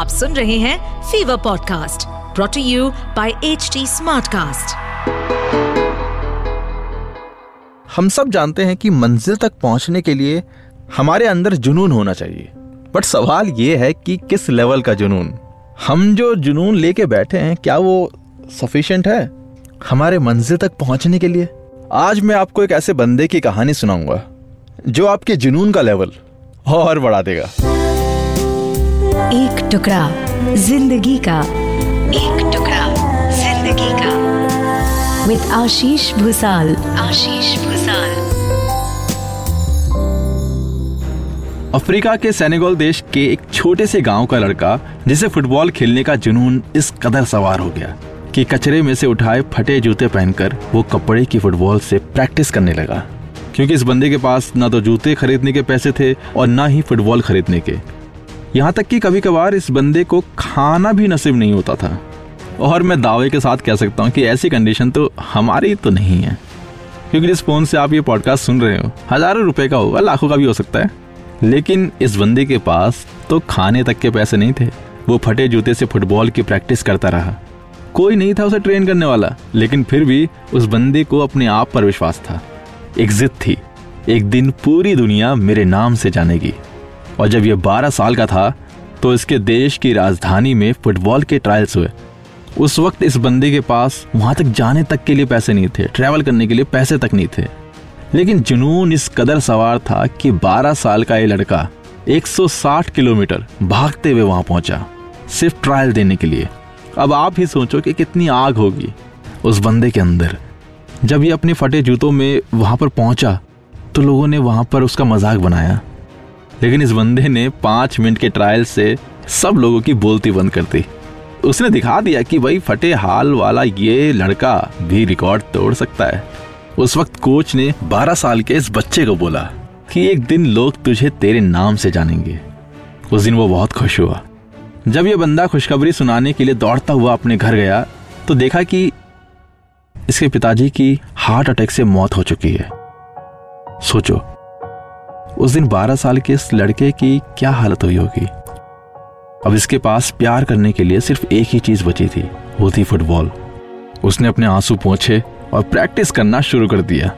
आप सुन रहे हैं fever podcast brought to you by H Smartcast. हम सब जानते हैं कि मंजिल तक पहुँचने के लिए हमारे अंदर जुनून होना चाहिए। बट सवाल ये है कि किस लेवल का जुनून? हम जो जुनून लेके बैठे हैं, क्या वो सफिशिएंट है? हमारे मंजिल तक पहुँचने के लिए? आज मैं आपको एक ऐसे बंदे की कहानी सुनाऊँगा, जो आपके जुनून का लेवल और बढ़ा देगा। एक टुकड़ा ज़िंदगी का। एक टुकड़ा ज़िंदगी का। विद आशीष भूसाल। आशीष भूसाल। अफ्रीका के सेनेगल देश के एक छोटे से गाँव का लड़का जिसे फुटबॉल खेलने का जुनून इस कदर सवार हो गया कि कचरे में से उठाए फटे जूते पहनकर वो कपड़े की फुटबॉल से प्रैक्टिस करने लगा। क्योंकि इस बंदे के पास ना तो जूते खरीदने के पैसे थे और ना ही फुटबॉल खरीदने के। यहाँ तक कि कभी कभार इस बंदे को खाना भी नसीब नहीं होता था। और मैं दावे के साथ कह सकता हूँ कि ऐसी कंडीशन तो हमारी तो नहीं है। क्योंकि जिस फ़ोन से आप ये पॉडकास्ट सुन रहे हो, हज़ारों रुपए का होगा, लाखों का भी हो सकता है। लेकिन इस बंदे के पास तो खाने तक के पैसे नहीं थे। वो फटे जूते से फुटबॉल की प्रैक्टिस करता रहा। कोई नहीं था उसे ट्रेन करने वाला, लेकिन फिर भी उस बंदे को अपने आप पर विश्वास था। एक जिद थी, एक दिन पूरी दुनिया मेरे नाम से जानेगी। और जब ये 12 साल का था तो इसके देश की राजधानी में फुटबॉल के ट्रायल्स हुए। उस वक्त इस बंदे के पास वहाँ तक जाने तक के लिए पैसे नहीं थे ट्रैवल करने के लिए पैसे तक नहीं थे। लेकिन जुनून इस कदर सवार था कि 12 साल का ये लड़का 160 किलोमीटर भागते हुए वहाँ पहुँचा, सिर्फ़ ट्रायल देने के लिए। अब आप ही सोचो कि कितनी आग होगी उस बंदे के अंदर। जब ये अपने फटे जूतों में वहाँ पर पहुँचा तो लोगों ने वहाँ पर उसका मज़ाक बनाया। लेकिन इस बंदे ने पाँच मिनट के ट्रायल से सब लोगों की बोलती बंद कर दी। उसने दिखा दिया कि भाई फटे हाल वाला ये लड़का भी रिकॉर्ड तोड़ सकता है। उस वक्त कोच ने 12 साल के इस बच्चे को बोला कि एक दिन लोग तुझे तेरे नाम से जानेंगे। उस दिन वो बहुत खुश हुआ। जब ये बंदा खुशखबरी सुनाने के लिए दौड़ता हुआ अपने घर गया तो देखा कि इसके पिताजी की हार्ट अटैक से मौत हो चुकी है। सोचो उस दिन 12 साल के इस लड़के की क्या हालत हुई होगी? अब इसके पास प्यार करने के लिए सिर्फ़ एक ही चीज़ बची थी, वो थी फुटबॉल। उसने अपने आँसू पहुँचे और प्रैक्टिस करना शुरू कर दिया।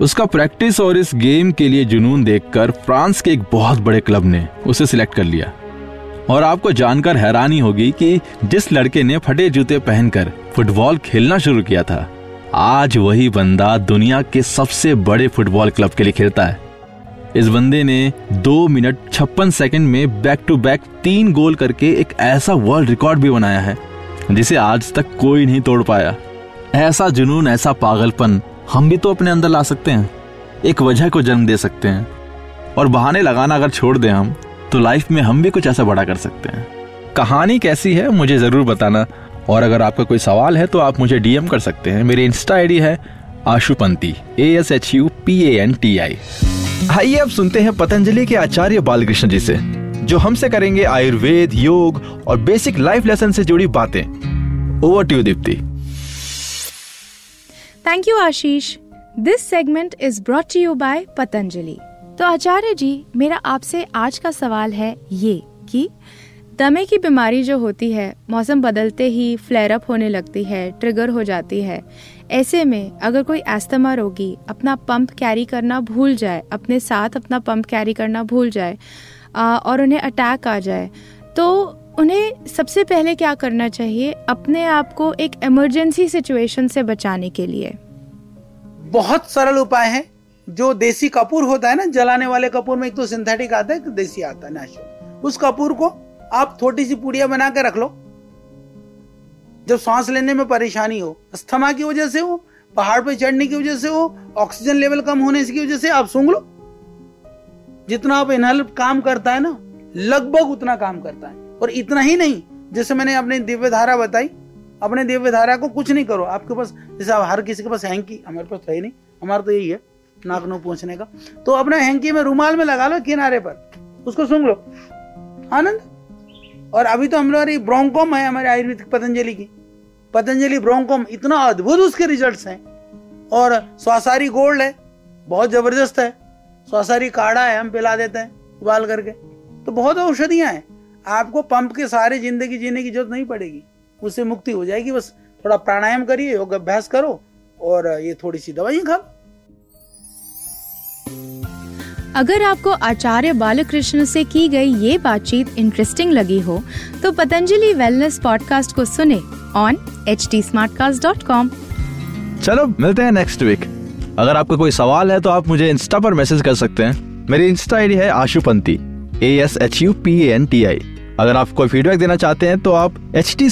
उसका प्रैक्टिस और इस गेम के लिए जुनून देखकर फ्रांस के एक बहुत बड़े क्लब ने उसे सिलेक्ट कर लिया। और आपको जानकर हैरानी होगी कि जिस लड़के ने फटे जूते पहनकर फुटबॉल खेलना शुरू किया था, आज वही बंदा दुनिया के सबसे बड़े फुटबॉल क्लब के लिए खेलता है। इस बंदे ने दो मिनट छप्पन सेकंड में बैक टू बैक तीन गोल करके एक ऐसा वर्ल्ड रिकॉर्ड भी बनाया है, जिसे आज तक कोई नहीं तोड़ पाया। ऐसा जुनून, ऐसा पागलपन, हम भी तो अपने अंदर ला सकते हैं, एक वजह को जन्म दे सकते हैं। और बहाने लगाना अगर छोड़ दें हम तो लाइफ में हम भी कुछ ऐसा बड़ा कर सकते हैं। कहानी कैसी है, मुझे ज़रूर बताना। और अगर आपका कोई सवाल है तो आप मुझे डीएम कर सकते हैं। मेरी इंस्टा आईडी है Ashupanti A S H U P A N T I आइए अब सुनते हैं पतंजलि के आचार्य बालकृष्ण जी से, जो हमसे करेंगे आयुर्वेद, योग और बेसिक लाइफ लेसन से जुड़ी बातें। Over to Deepti thank you Ashish this segment is brought you by Patanjali तो आचार्य जी, मेरा आपसे आज का सवाल है ये कि दमे की बीमारी जो होती है, मौसम बदलते ही फ्लेयर अप होने लगती है ट्रिगर हो जाती है। ऐसे में अगर कोई एस्थमा रोगी अपना पंप कैरी करना भूल जाए, अपने साथ अपना पंप कैरी करना भूल जाए और उन्हें अटैक आ जाए तो उन्हें सबसे पहले क्या करना चाहिए? अपने आप को एक इमरजेंसी सिचुएशन से बचाने के लिए। बहुत सरल उपाय है। जो देसी कपूर होता है ना, जलाने वाले कपूर में एक तो सिंथेटिक आता है देसी आता है नेचुरल उस कपूर को आप छोटी सी पुड़िया बना के रख लो। जब सांस लेने में परेशानी हो, अस्थमा की वजह से हो, पहाड़ पे चढ़ने की वजह से हो, ऑक्सीजन लेवल कम होने की वजह से आप सूंघ लो। जितना आप इनहल काम करता है ना, लगभग उतना काम करता है। और इतना ही नहीं, जैसे मैंने अपनी दिव्य धारा बताई, अपने दिव्य धारा को कुछ नहीं करो। आपके पास, जैसे आप हर किसी के पास हैंकी, हमारे पास है नहीं, हमारा तो यही है, नाक नो पहुँचने का। तो अपने हैंकी में रुमाल में लगा लो किनारे पर, उसको सूंघ लो। आनंद? और अभी तो हम हमारी ब्रोंकोम है हमारे आयुर्वेदिक पतंजलि की। पतंजलि, ब्रोंकोम, इतना अद्भुत उसके रिजल्ट्स हैं। और स्वासारी गोल्ड है, बहुत ज़बरदस्त है। स्वासारी काढ़ा है, हम पिला देते हैं उबाल करके। तो बहुत औषधियाँ हैं। आपको पंप के सारे ज़िंदगी जीने की ज़रूरत नहीं पड़ेगी। उससे मुक्ति हो जाएगी। बस थोड़ा प्राणायाम करिए योग अभ्यास करो और ये थोड़ी सी दवाइयाँ खा अगर आपको आचार्य बालकृष्ण से की गई ये बातचीत इंटरेस्टिंग लगी हो तो पतंजलि वेलनेस पॉडकास्ट को सुने ऑन एच टी चलो, मिलते हैं नेक्स्ट वीक अगर आपका कोई सवाल है तो आप मुझे इंस्टा पर मैसेज कर सकते हैं। मेरी इंस्टा आईडी है Ashupanti A S H U P N T I अगर आप कोई फीडबैक देना चाहते हैं तो आप एच टी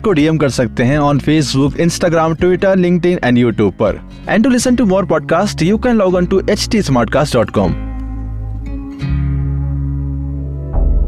को डीएम कर सकते हैं on Facebook Instagram Twitter link and YouTube पर। And to listen to more podcast you can log on to H T